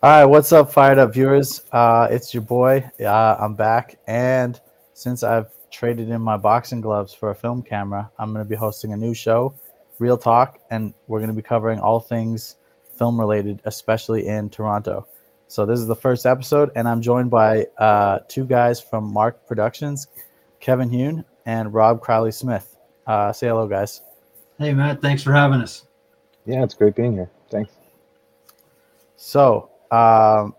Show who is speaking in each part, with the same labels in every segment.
Speaker 1: All right, what's up, fired up viewers? Uh, it's your boy. Uh, I'm back, and since I've traded in my boxing gloves for a film camera, I'm going to be hosting a new show, Real Talk, and we're going to be covering all things film related, especially in Toronto. So this is the first episode, and I'm joined by uh, two guys from Mark Productions, Kevin Hune and Rob Crowley Smith. Uh, say hello, guys.
Speaker 2: Hey, Matt. Thanks for having us.
Speaker 3: Yeah, it's great being here. Thanks.
Speaker 1: So um,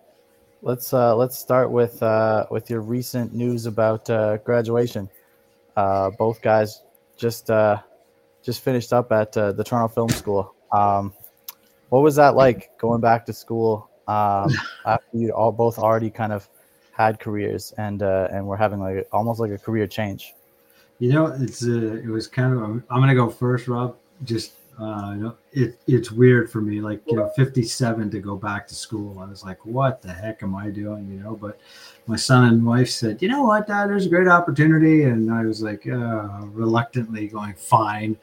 Speaker 1: let's uh, let's start with uh, with your recent news about uh, graduation. Uh, both guys just uh, just finished up at uh, the Toronto Film School. Um, what was that like going back to school um, after you all both already kind of had careers and uh, and we're having like almost like a career change?
Speaker 2: You know, it's uh, it was kind of. I'm, I'm gonna go first, Rob. Just uh, you know, it it's weird for me. Like you know, 57 to go back to school. I was like, what the heck am I doing? You know, but my son and wife said, you know what, Dad, there's a great opportunity, and I was like, uh, reluctantly going, fine.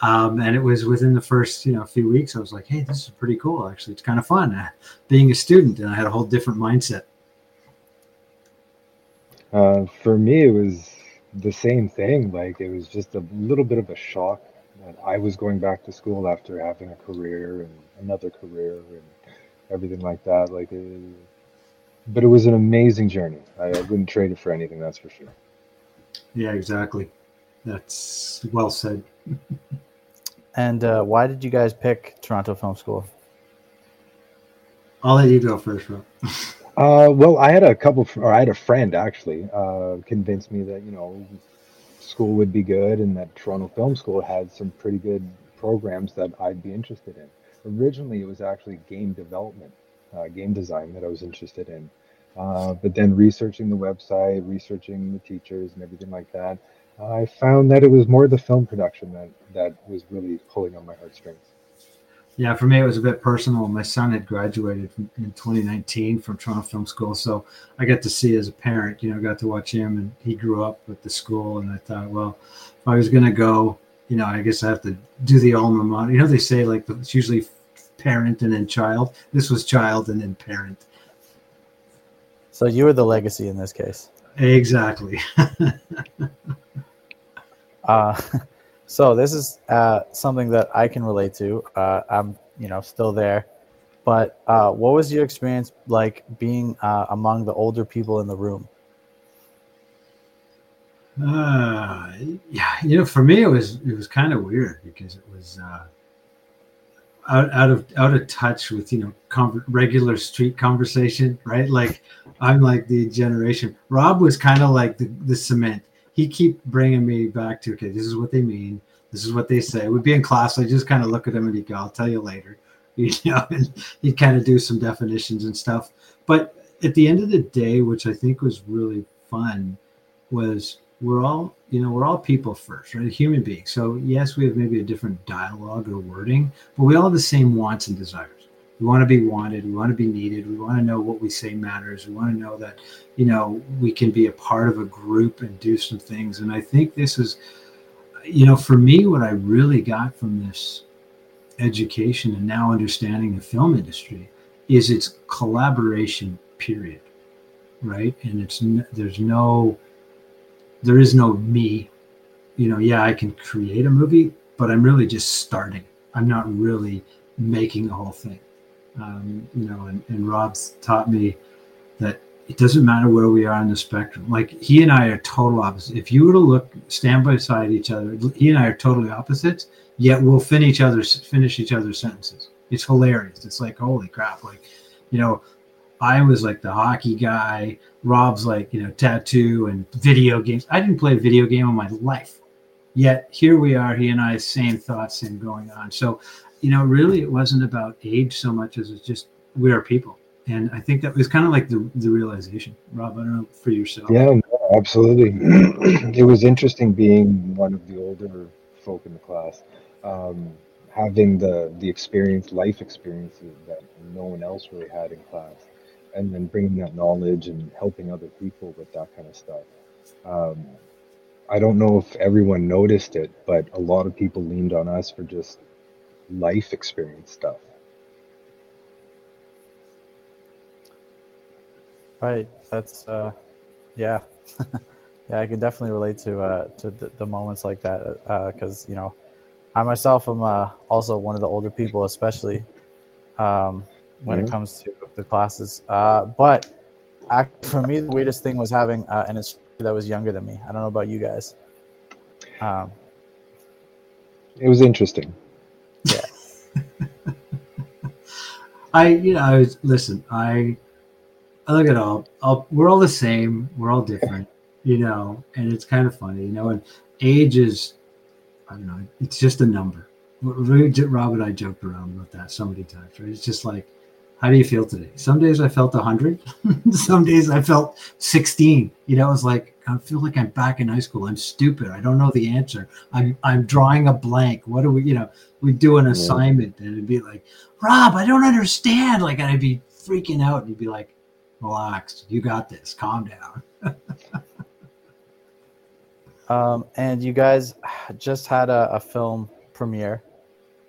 Speaker 2: Um, and it was within the first you know few weeks. I was like, hey, this is pretty cool. Actually, it's kind of fun uh, being a student, and I had a whole different mindset.
Speaker 3: Uh, for me, it was the same thing. Like it was just a little bit of a shock that I was going back to school after having a career and another career and everything like that. Like, it, but it was an amazing journey. I, I wouldn't trade it for anything. That's for sure.
Speaker 2: Yeah, exactly. That's well said.
Speaker 1: And uh, why did you guys pick Toronto Film School?
Speaker 2: I'll let you go first, Rob.
Speaker 3: Uh, well, I had a couple, or I had a friend actually, uh, convinced me that you know, school would be good, and that Toronto Film School had some pretty good programs that I'd be interested in. Originally, it was actually game development, uh, game design that I was interested in. Uh, but then researching the website, researching the teachers, and everything like that, I found that it was more the film production that that was really pulling on my heartstrings.
Speaker 2: Yeah, for me, it was a bit personal. My son had graduated from, in 2019 from Toronto Film School. So I got to see as a parent, you know, got to watch him and he grew up with the school. And I thought, well, if I was going to go, you know, I guess I have to do the alma mater. You know, they say like it's usually parent and then child. This was child and then parent.
Speaker 1: So you were the legacy in this case.
Speaker 2: Exactly.
Speaker 1: Uh, so this is uh, something that I can relate to. Uh, I'm, you know, still there. But uh, what was your experience like being uh, among the older people in the room?
Speaker 2: Uh, yeah, you know, for me it was it was kind of weird because it was uh, out out of out of touch with you know con- regular street conversation, right? Like I'm like the generation. Rob was kind of like the the cement. He keep bringing me back to okay, this is what they mean. This is what they say. We'd be in class. I just kind of look at him and he'd go, "I'll tell you later," you know, and he'd kind of do some definitions and stuff. But at the end of the day, which I think was really fun, was we're all you know we're all people first right human beings so yes we have maybe a different dialogue or wording but we all have the same wants and desires we want to be wanted we want to be needed we want to know what we say matters we want to know that you know we can be a part of a group and do some things. And i think this is you know for me what i really got from this education and now understanding the film industry is its collaboration period right? And it's there's no there is no me. You know yeah i can create a movie but i'm really just starting. I'm not really making the whole thing um, you know and, and rob's taught me that it doesn't matter where we are on the spectrum like he and i are total opposites if you were to look stand by side each other he and i are totally opposites yet we'll finish each other's finish each other's sentences it's hilarious it's like holy crap like you know I was like the hockey guy. Rob's like, you know, tattoo and video games. I didn't play a video game in my life. Yet here we are, he and I, same thoughts, same going on. So, you know, really it wasn't about age so much as it's just we are people. And I think that was kind of like the, the realization. Rob, I don't know for yourself.
Speaker 3: Yeah, absolutely. it was interesting being one of the older folk in the class, um, having the the experience, life experiences that no one else really had in class and then bringing that knowledge and helping other people with that kind of stuff. Um, I don't know if everyone noticed it, but a lot of people leaned on us for just life experience stuff.
Speaker 1: Right. That's uh, yeah, yeah. I can definitely relate to uh to the, the moments like that Uh, because you know, I myself am uh, also one of the older people, especially um, when
Speaker 3: Mhm.
Speaker 1: it comes to the classes. Uh, but act, for me, the weirdest thing was having uh, an instructor that was younger than me. I don't know about you guys. Um,
Speaker 3: It was interesting.
Speaker 2: I, you know, I was, listen, I, I look at all, all, we're all the same. We're all different, you know, and it's kind of funny, you know, and age is, I don't know, it's just a number. Rob and I joked around about that so many times, right? It's just like, how do you feel today? Some days I felt 100. Some days I felt 16. You know, it's like, I feel like I'm back in high school. I'm stupid. I don't know the answer. I'm, I'm drawing a blank. What do we, you know, we do an assignment and it'd be like, Rob, I don't understand. Like, I'd be freaking out. And you'd be like, relax. You got this. Calm down.
Speaker 1: Um, and you guys just had a, a film premiere.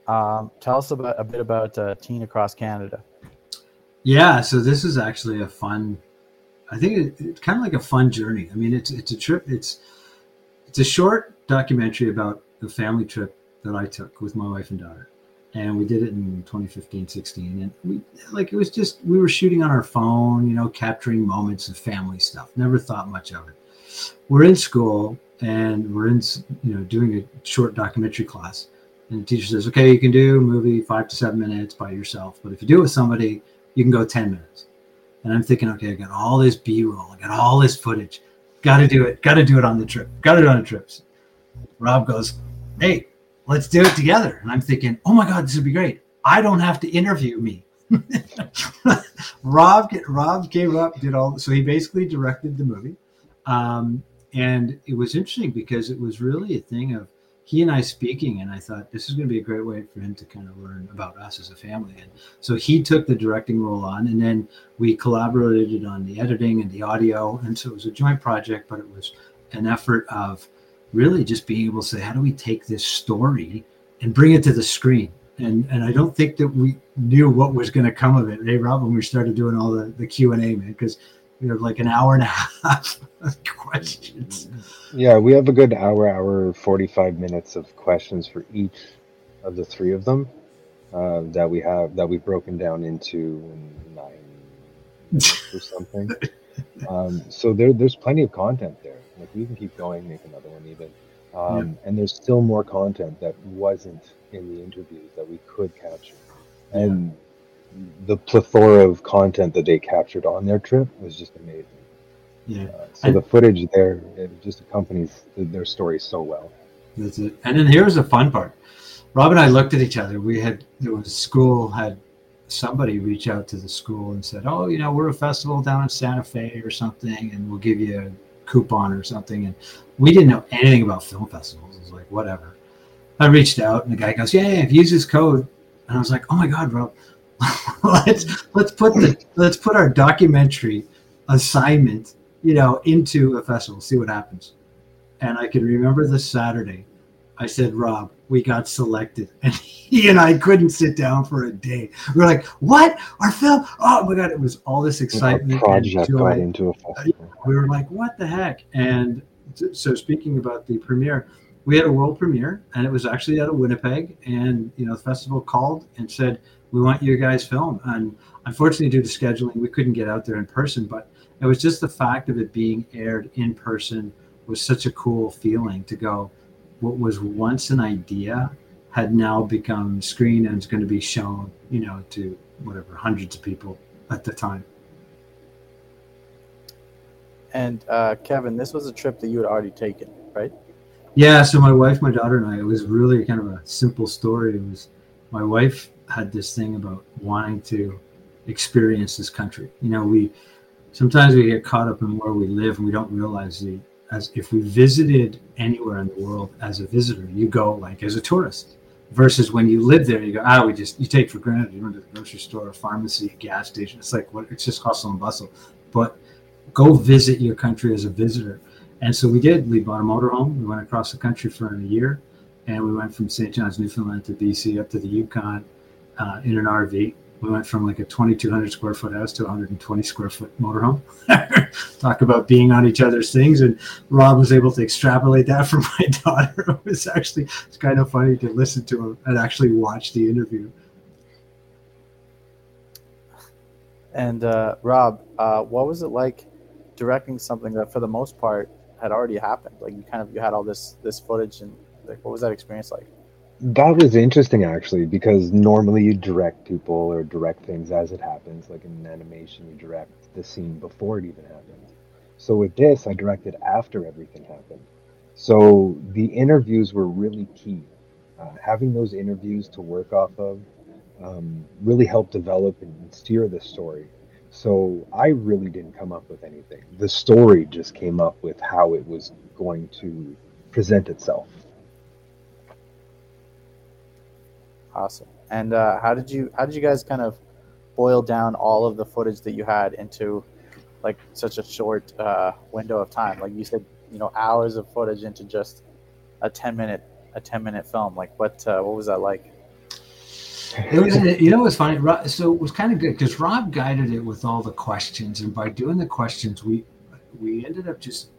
Speaker 1: Um, tell us about a bit about uh, Teen Across Canada.
Speaker 2: Yeah, so this is actually a fun. I think it, it's kind of like a fun journey. I mean, it's it's a trip. It's it's a short documentary about the family trip that I took with my wife and daughter, and we did it in 2015, 16, and we like it was just we were shooting on our phone, you know, capturing moments of family stuff. Never thought much of it. We're in school and we're in you know doing a short documentary class, and the teacher says, "Okay, you can do a movie five to seven minutes by yourself, but if you do it with somebody." you can go 10 minutes. And I'm thinking, okay, I got all this B roll, I got all this footage. Got to do it. Got to do it on the trip. Got to do it on the trips. Rob goes, hey, let's do it together. And I'm thinking, oh my God, this would be great. I don't have to interview me. Rob, Rob came up, did all, so he basically directed the movie. Um, and it was interesting because it was really a thing of he and I speaking, and I thought this is going to be a great way for him to kind of learn about us as a family. And so he took the directing role on, and then we collaborated on the editing and the audio. And so it was a joint project, but it was an effort of really just being able to say, how do we take this story and bring it to the screen? And and I don't think that we knew what was going to come of it, hey Rob, when we started doing all the the Q and A, man, because we had like an hour and a half of questions.
Speaker 3: Yeah, we have a good hour, hour, 45 minutes of questions for each of the three of them uh, that we have, that we've broken down into nine or something. um, so there, there's plenty of content there. Like we can keep going, make another one even. Um, And there's still more content that wasn't in the interviews that we could capture. And the plethora of content that they captured on their trip was just amazing.
Speaker 2: Yeah.
Speaker 3: Uh, so the footage there it just accompanies their story so well.
Speaker 2: That's it. And then here's the fun part. Rob and I looked at each other. We had there was school had somebody reach out to the school and said, "Oh, you know, we're a festival down in Santa Fe or something, and we'll give you a coupon or something." And we didn't know anything about film festivals. It was like whatever. I reached out, and the guy goes, "Yeah, yeah, use this code." And I was like, "Oh my god, Rob, let's let's put the let's put our documentary assignment, you know, into a festival. See what happens." And I can remember this Saturday. I said, Rob, we got selected. And he and I couldn't sit down for a day. We were like, what? Our film? Oh my God. It was all this excitement.
Speaker 3: project got into a festival.
Speaker 2: We were like, what the heck? And so speaking about the premiere, we had a world premiere and it was actually out of Winnipeg. And, you know, the festival called and said, we want your guys film. And unfortunately, due to scheduling, we couldn't get out there in person, but it was just the fact of it being aired in person was such a cool feeling to go, what was once an idea had now become screen and is going to be shown, you know, to whatever hundreds of people at the time.
Speaker 1: And uh, Kevin, this was a trip that you had already taken, right?
Speaker 2: Yeah, so my wife, my daughter, and I, it was really kind of a simple story. It was my wife had this thing about wanting to experience this country. You know, we sometimes we get caught up in where we live and we don't realize the as if we visited anywhere in the world as a visitor, you go like as a tourist. Versus when you live there, you go, ah, we just you take for granted. You went to the grocery store, pharmacy, gas station. It's like what it's just hustle and bustle. But go visit your country as a visitor. And so we did. We bought a motorhome. We went across the country for a year, and we went from St. John's, Newfoundland, to BC up to the Yukon uh, in an RV. we went from like a 2200 square foot house to 120 square foot motorhome talk about being on each other's things and rob was able to extrapolate that from my daughter it was actually it's kind of funny to listen to him and actually watch the interview
Speaker 1: And uh, Rob, uh, what was it like directing something that, for the most part, had already happened? Like you kind of you had all this this footage, and like what was that experience like?
Speaker 3: That was interesting actually, because normally you direct people or direct things as it happens. Like in animation, you direct the scene before it even happens. So with this, I directed after everything happened. So the interviews were really key. Uh, having those interviews to work off of um, really helped develop and steer the story. So I really didn't come up with anything. The story just came up with how it was going to present itself.
Speaker 1: Awesome. And uh, how did you how did you guys kind of boil down all of the footage that you had into like such a short uh, window of time? Like you said, you know, hours of footage into just a ten minute a ten minute film. Like what uh, what was that like?
Speaker 2: It was, you know, it funny. So it was kind of good because Rob guided it with all the questions, and by doing the questions, we we ended up just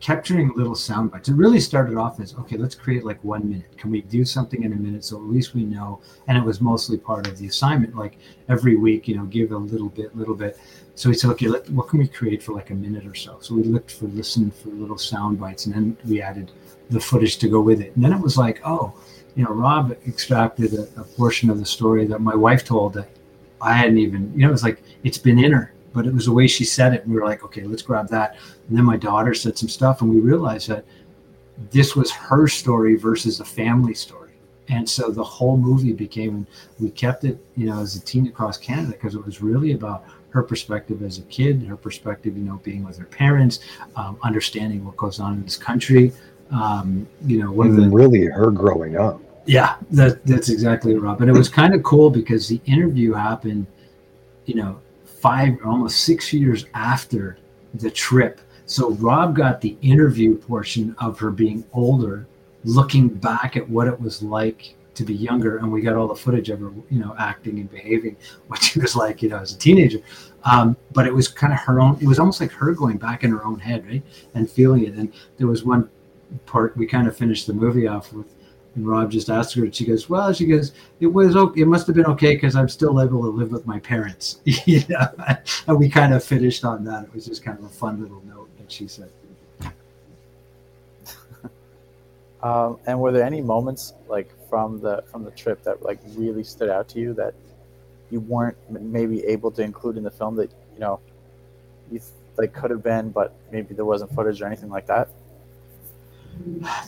Speaker 2: capturing little sound bites. It really started off as okay, let's create like one minute. Can we do something in a minute so at least we know? And it was mostly part of the assignment. Like every week, you know, give a little bit, little bit. So we said, okay, let, what can we create for like a minute or so? So we looked for, listened for little sound bites, and then we added the footage to go with it. And then it was like, oh, you know, Rob extracted a, a, portion of the story that my wife told that I hadn't even, you know, it was like it's been in her, but it was the way she said it. And we were like, okay, let's grab that. And then my daughter said some stuff, and we realized that this was her story versus a family story. And so the whole movie became, we kept it, you know, as a teen across Canada because it was really about her perspective as a kid, her perspective, you know, being with her parents, um, understanding what goes on in this country. Um, you know,
Speaker 3: one the, really her growing up.
Speaker 2: Yeah, that, that's exactly right. And it was kind of cool because the interview happened, you know, five, almost six years after the trip. So Rob got the interview portion of her being older, looking back at what it was like to be younger, and we got all the footage of her, you know, acting and behaving, what she was like, you know, as a teenager. Um, but it was kind of her own. It was almost like her going back in her own head, right, and feeling it. And there was one part we kind of finished the movie off with and Rob just asked her, and she goes, "Well, she goes, it was okay. It must have been okay because I'm still able to live with my parents." you know, and we kind of finished on that. It was just kind of a fun little note that she said.
Speaker 1: um, and were there any moments like from the from the trip that like really stood out to you that you weren't maybe able to include in the film that you know you like could have been, but maybe there wasn't footage or anything like that?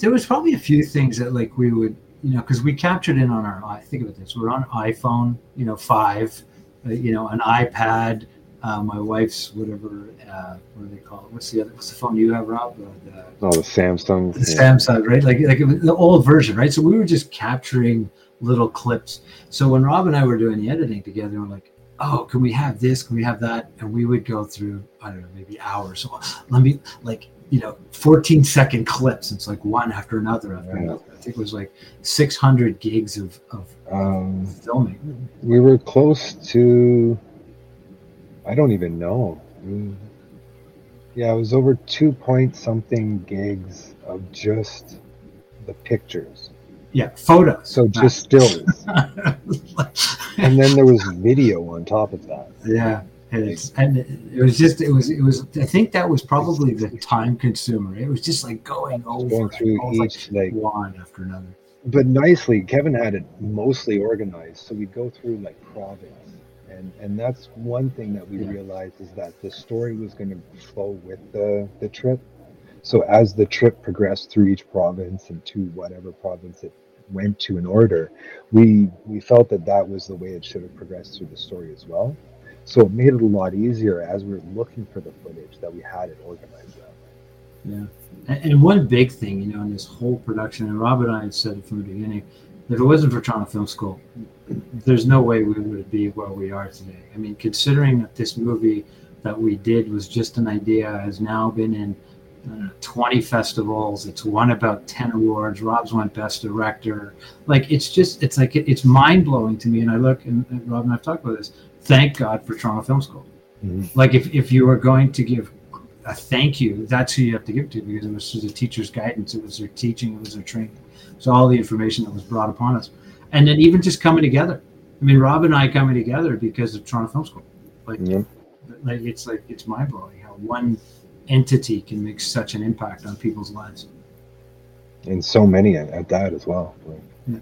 Speaker 2: There was probably a few things that like we would you know because we captured in on our i think about this we're on iphone you know five uh, you know an ipad uh, my wife's whatever uh, what do they call it? What's the other what's the phone you have rob? Uh,
Speaker 3: the, oh the samsung.
Speaker 2: The yeah. samsung right? Like like the old version right? So we were just capturing little clips. So when rob and i were doing the editing together we're like oh can we have this? Can we have that? And we would go through i don't know maybe hours. So let me like you know 14 second clips. It's like one after another after right. another. I think it was like 600 gigs of, of um, filming.
Speaker 3: we were close to i don't even know. Yeah it was over two point something gigs of just the pictures.
Speaker 2: Yeah photos.
Speaker 3: So just stills. And then there was video on top of that.
Speaker 2: Yeah and it's and it was just it was it was I think that was probably the time consumer. It was just like going over
Speaker 3: going through each like,
Speaker 2: like one after another.
Speaker 3: But nicely, Kevin had it mostly organized, so we'd go through like province, and and that's one thing that we yeah. realized is that the story was going to flow with the the trip. So as the trip progressed through each province and to whatever province it went to in order, we we felt that that was the way it should have progressed through the story as well. So it made it a lot easier as we were looking for the footage that we had it organized that
Speaker 2: Yeah. And one big thing, you know, in this whole production, and Rob and I said it from the beginning, if it wasn't for Toronto Film School, there's no way we would be where we are today. I mean, considering that this movie that we did was just an idea, has now been in know, 20 festivals. It's won about 10 awards. Rob's won Best Director. Like it's just, it's like it's mind blowing to me. And I look, and, and Rob and I've talked about this. Thank God for Toronto Film School. Mm-hmm. Like if if you are going to give a thank you, that's who you have to give to because it was the teacher's guidance, it was their teaching, it was their training. So all the information that was brought upon us, and then even just coming together. I mean, Rob and I coming together because of Toronto Film School. Like, yeah. like it's like it's mind blowing how one entity can make such an impact on people's lives.
Speaker 3: And so many at, at that as well. Yeah.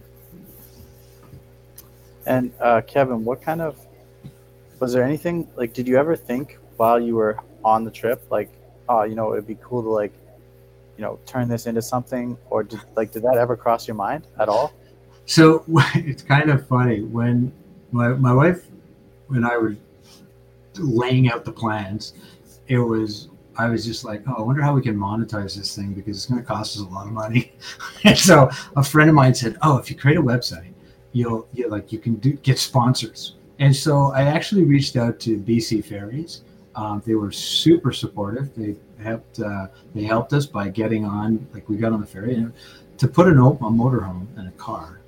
Speaker 1: And uh, Kevin, what kind of was there anything like? Did you ever think while you were on the trip, like, oh, you know, it'd be cool to like, you know, turn this into something, or did like did that ever cross your mind at all?
Speaker 2: So it's kind of funny when my my wife, when I was laying out the plans, it was I was just like, oh, I wonder how we can monetize this thing because it's going to cost us a lot of money. and so a friend of mine said, oh, if you create a website, you'll you like you can do, get sponsors. And so I actually reached out to BC Ferries um, they were super supportive. They helped. Uh, they helped us by getting on. Like we got on the ferry, and to put an, a motorhome and a car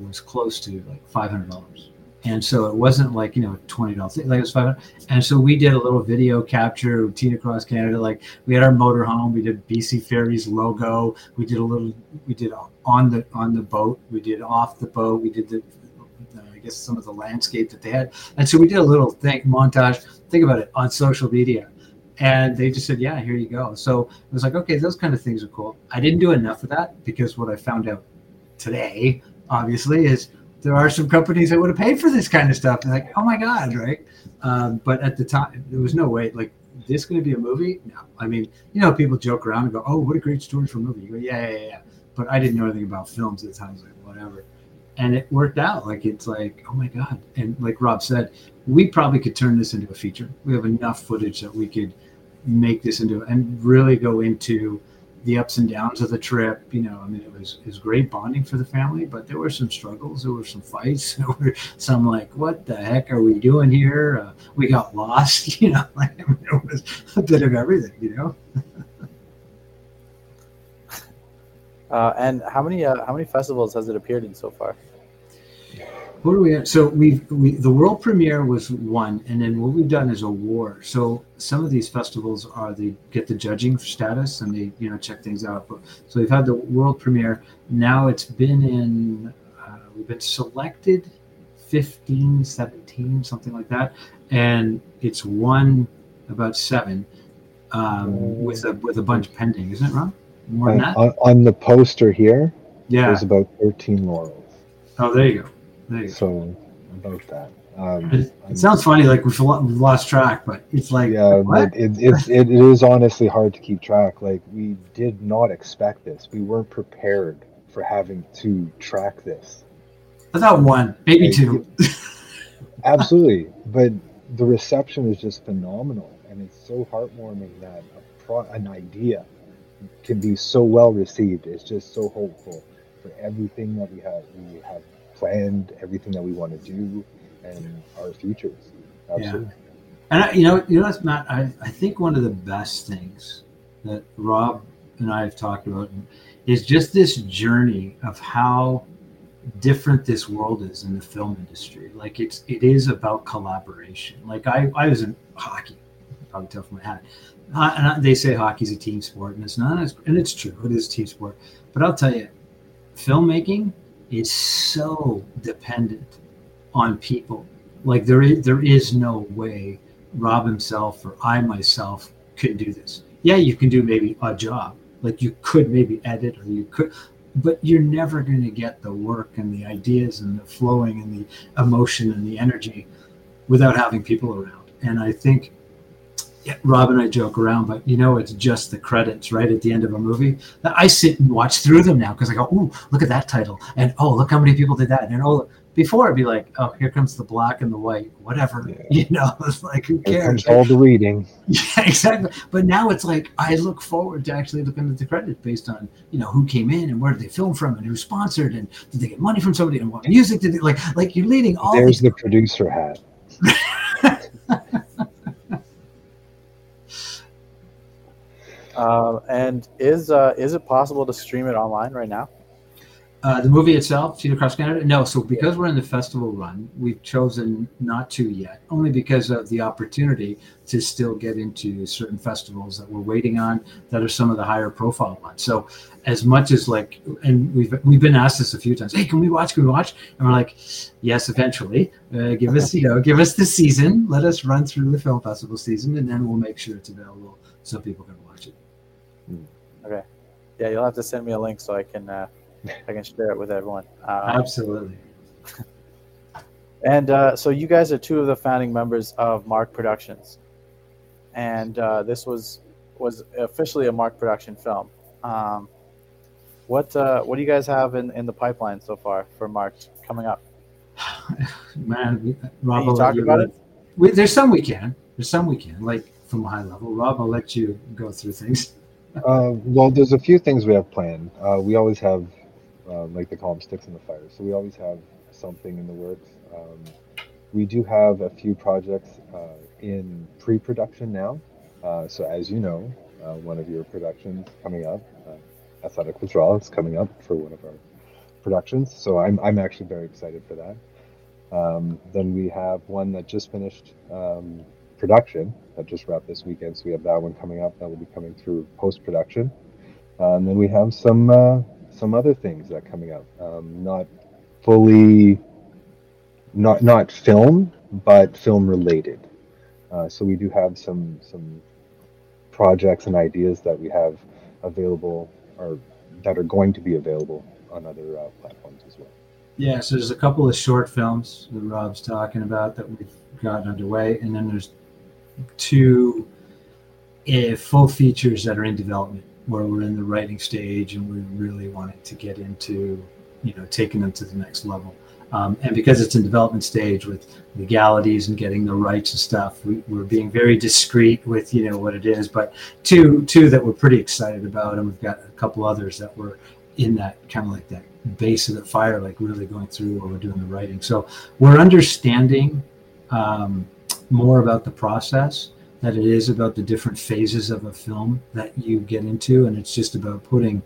Speaker 2: was close to like five hundred dollars. And so it wasn't like you know twenty dollars. Like it was five hundred. And so we did a little video capture. Teen Across Canada. Like we had our motorhome. We did BC Ferries logo. We did a little. We did on the on the boat. We did off the boat. We did the I guess some of the landscape that they had. And so we did a little thing montage. Think about it on social media. And they just said, "Yeah, here you go." So it was like, okay, those kind of things are cool. I didn't do enough of that because what I found out today, obviously, is there are some companies that would have paid for this kind of stuff. And like, oh my god, right? Um, but at the time, there was no way. Like, this going to be a movie? No. I mean, you know, people joke around and go, "Oh, what a great story for a movie." You go, "Yeah, yeah, yeah." But I didn't know anything about films at the time. like, whatever and it worked out. Like it's like, oh my god! And like Rob said, we probably could turn this into a feature. We have enough footage that we could make this into and really go into the ups and downs of the trip. You know, I mean, it was it was great bonding for the family, but there were some struggles. There were some fights. There were some like, what the heck are we doing here? Uh, we got lost. You know, like I mean, it was a bit of everything. You know.
Speaker 1: Uh, and how many uh, how many festivals has it appeared in so far?
Speaker 2: What are we at? So we've we, the world premiere was one, and then what we've done is a war. So some of these festivals are they get the judging status and they you know check things out. But so we've had the world premiere. Now it's been in uh, we've been selected 15, 17, something like that, and it's won about seven um, with a with a bunch pending, isn't it, Ron?
Speaker 3: More than that? On, on the poster here, yeah, there's about 13 laurels.
Speaker 2: Oh, there you go.
Speaker 3: So about that. Um,
Speaker 2: it, it sounds funny, like we've lost track, but it's like
Speaker 3: yeah, it, it, it, it is honestly hard to keep track. Like we did not expect this. We weren't prepared for having to track this.
Speaker 2: I thought one, maybe like, two.
Speaker 3: absolutely, but the reception is just phenomenal, and it's so heartwarming that a pro- an idea can be so well received. It's just so hopeful for everything that we have we have planned, everything that we want to do, and our futures. Absolutely. Yeah.
Speaker 2: And I, you know, you know, that's Matt. I, I think one of the best things that Rob and I have talked about is just this journey of how different this world is in the film industry. Like it's it is about collaboration. Like I I was in hockey, probably tell from my hat uh, they say hockey's a team sport, and it's not, as, and it's true, it is a team sport. But I'll tell you, filmmaking is so dependent on people. Like there is, there is no way Rob himself or I myself could do this. Yeah, you can do maybe a job, like you could maybe edit or you could, but you're never going to get the work and the ideas and the flowing and the emotion and the energy without having people around. And I think Rob and I joke around, but you know, it's just the credits right at the end of a movie. I sit and watch through them now because I go, oh, look at that title, and oh, look how many people did that, and oh, before it'd be like, oh, here comes the black and the white, whatever, yeah. you know, it's like who cares?
Speaker 3: all the reading.
Speaker 2: Yeah, exactly. But now it's like I look forward to actually looking at the credits based on you know who came in and where did they film from and who sponsored and did they get money from somebody and what music did they like? Like you're leading all.
Speaker 3: There's these- the producer hat.
Speaker 1: Uh, and is uh, is it possible to stream it online right now?
Speaker 2: Uh, the movie itself, Cedar Cross Canada, no. So because we're in the festival run, we've chosen not to yet, only because of the opportunity to still get into certain festivals that we're waiting on that are some of the higher profile ones. So as much as like, and we've we've been asked this a few times. Hey, can we watch? Can we watch? And we're like, yes, eventually. Uh, give us, you know, give us the season. Let us run through the film festival season, and then we'll make sure it's available so people can watch it.
Speaker 1: Okay. Yeah, you'll have to send me a link so I can uh, I can share it with everyone. Um,
Speaker 2: Absolutely.
Speaker 1: And uh, so you guys are two of the founding members of Mark Productions, and uh, this was was officially a Mark production film. Um, what uh, what do you guys have in, in the pipeline so far for Mark coming up?
Speaker 2: Man, Rob,
Speaker 1: you talk
Speaker 2: you
Speaker 1: about it?
Speaker 2: We, there's some we can. There's some we can, like from a high level. Rob, I'll let you go through things.
Speaker 3: Uh, well, there's a few things we have planned. Uh, we always have, uh, like they call them, sticks in the fire. So we always have something in the works. Um, we do have a few projects uh, in pre-production now. Uh, so as you know, uh, one of your productions coming up, uh, Athletic Withdrawal, is coming up for one of our productions. So I'm I'm actually very excited for that. Um, then we have one that just finished um, production that just wrapped this weekend. So we have that one coming up that will be coming through post production. Uh, and then we have some uh, some other things that are coming up. Um, not fully, not not film, but film related. Uh, so we do have some some projects and ideas that we have available or that are going to be available on other uh, platforms as well.
Speaker 2: Yeah, so there's a couple of short films that Rob's talking about that we've got underway, and then there's two uh, full features that are in development where we're in the writing stage and we're really wanting to get into, you know, taking them to the next level. Um, and because it's in development stage with legalities and getting the rights and stuff, we, we're being very discreet with you know what it is. But two two that we're pretty excited about, and we've got a couple others that we're in that kind of like that base of the fire, like really going through where we're doing the writing. So we're understanding um, more about the process that it is about the different phases of a film that you get into, and it's just about putting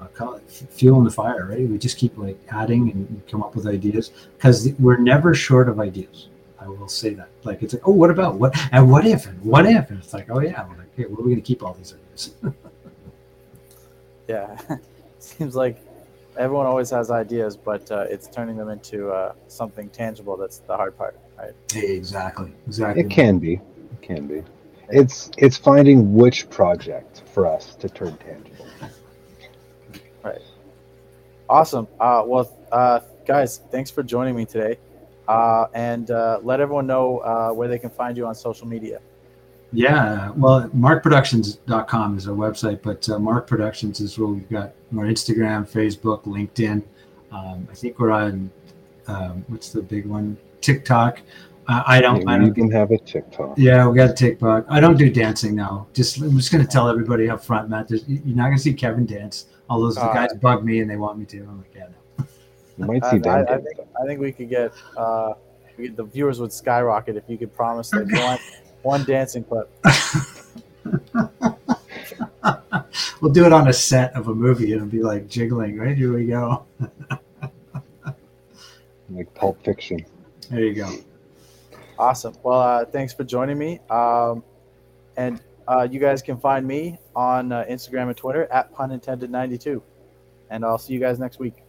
Speaker 2: uh, fuel in the fire, right? We just keep like adding and come up with ideas because we're never short of ideas. I will say that. Like it's like, oh, what about what and what if and what if? And it's like, oh yeah, we're like, okay, where are we going to keep all these ideas?
Speaker 1: Yeah, seems like everyone always has ideas, but uh, it's turning them into uh, something tangible. That's the hard part, right?
Speaker 2: exactly, exactly.
Speaker 3: It can be, it can be. It's it's finding which project for us to turn tangible. Right.
Speaker 1: Awesome. Uh, well, uh, guys, thanks for joining me today. Uh, and uh, let everyone know uh, where they can find you on social media.
Speaker 2: Yeah, well, markproductions.com is our website, but uh, Mark Productions is where we've got our Instagram, Facebook, LinkedIn. Um, I think we're on um, what's the big one? TikTok. Uh, I don't. I
Speaker 3: you
Speaker 2: don't.
Speaker 3: can have a TikTok.
Speaker 2: Yeah, we got a TikTok. I don't do dancing now. Just I'm just gonna tell everybody up front, Matt. You're not gonna see Kevin dance. All those
Speaker 1: Uh,
Speaker 2: guys bug me and they want me to. I'm like, yeah, no.
Speaker 3: You might
Speaker 1: I,
Speaker 3: see
Speaker 1: I,
Speaker 3: Dan.
Speaker 1: I
Speaker 3: do
Speaker 1: think. I think we could get uh, we, the viewers would skyrocket if you could promise like one one dancing clip.
Speaker 2: We'll do it on a set of a movie. It'll be like jiggling. Right here we go.
Speaker 3: Like Pulp Fiction.
Speaker 2: There you go.
Speaker 1: Awesome. Well, uh, thanks for joining me. Um, and uh, you guys can find me on uh, Instagram and Twitter at punintended92. And I'll see you guys next week.